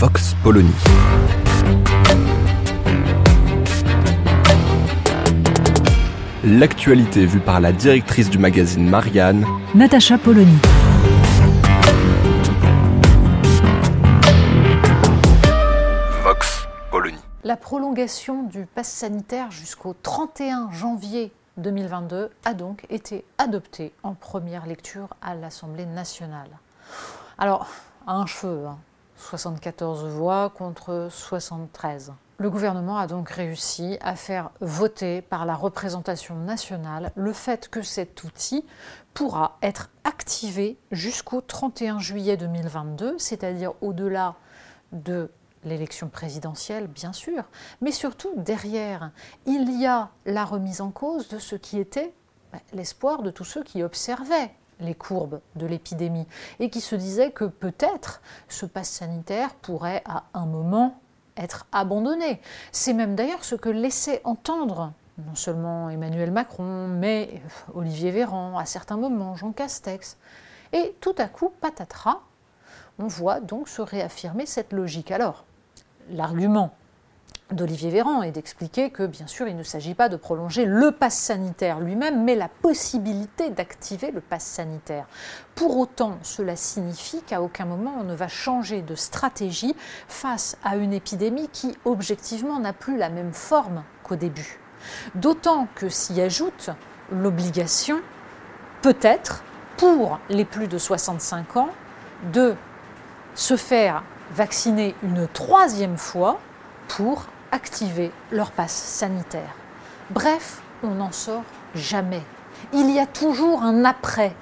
Vox Polony. L'actualité vue par la directrice du magazine Marianne, Natacha Polony. Vox Polony. La prolongation du pass sanitaire jusqu'au 31 janvier 2022 a donc été adoptée en première lecture à l'Assemblée nationale. Alors, à un cheveu, hein, 74 voix contre 73. Le gouvernement a donc réussi à faire voter par la représentation nationale le fait que cet outil pourra être activé jusqu'au 31 juillet 2022, c'est-à-dire au-delà de l'élection présidentielle, bien sûr, mais surtout derrière, il y a la remise en cause de ce qui était bah, l'espoir de tous ceux qui observaient les courbes de l'épidémie et qui se disaient que peut-être ce pass sanitaire pourrait à un moment être abandonné. C'est même d'ailleurs ce que laissait entendre non seulement Emmanuel Macron, mais Olivier Véran, à certains moments, Jean Castex. Et tout à coup, patatras, on voit donc se réaffirmer cette logique. Alors, l'argument d'Olivier Véran est d'expliquer que, bien sûr, il ne s'agit pas de prolonger le pass sanitaire lui-même, mais la possibilité d'activer le pass sanitaire. Pour autant, cela signifie qu'à aucun moment on ne va changer de stratégie face à une épidémie qui, objectivement, n'a plus la même forme qu'au début. D'autant que s'y ajoute l'obligation, peut-être, pour les plus de 65 ans, de se faire vacciner une troisième fois pour activer leur passe sanitaire. Bref, on n'en sort jamais. Il y a toujours un après.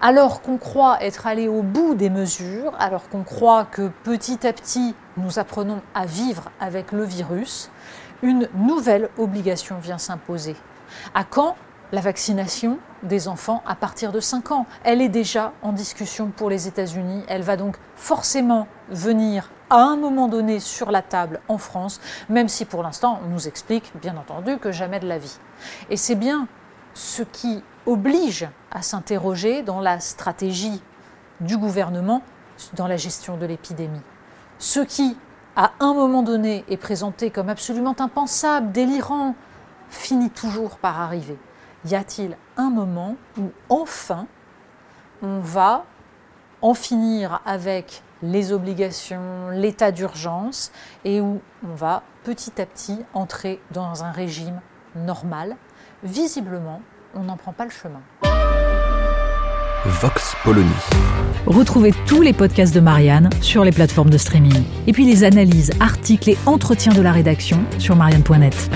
Alors qu'on croit être allé au bout des mesures, alors qu'on croit que petit à petit nous apprenons à vivre avec le virus, une nouvelle obligation vient s'imposer. À quand la vaccination des enfants à partir de 5 ans. Elle est déjà en discussion pour les États-Unis. Elle va donc forcément venir à un moment donné sur la table en France, même si pour l'instant on nous explique bien entendu que jamais de la vie. Et c'est bien ce qui oblige à s'interroger dans la stratégie du gouvernement dans la gestion de l'épidémie. Ce qui, à un moment donné, est présenté comme absolument impensable, délirant, finit toujours par arriver y a-t-il un moment où enfin on va en finir avec les obligations, l'état d'urgence, et où on va petit à petit entrer dans un régime normal? Visiblement, on n'en prend pas le chemin. Vox Polony. Retrouvez tous les podcasts de Marianne sur les plateformes de streaming. Et puis les analyses, articles et entretiens de la rédaction sur marianne.net.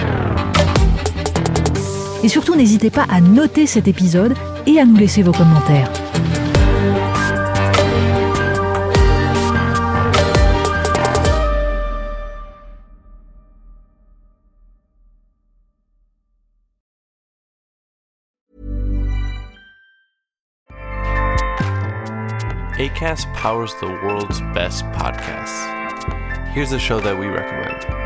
Et surtout, n'hésitez pas à noter cet épisode et à nous laisser vos commentaires. ACAST powers the world's best podcasts. Here's a show that we recommend.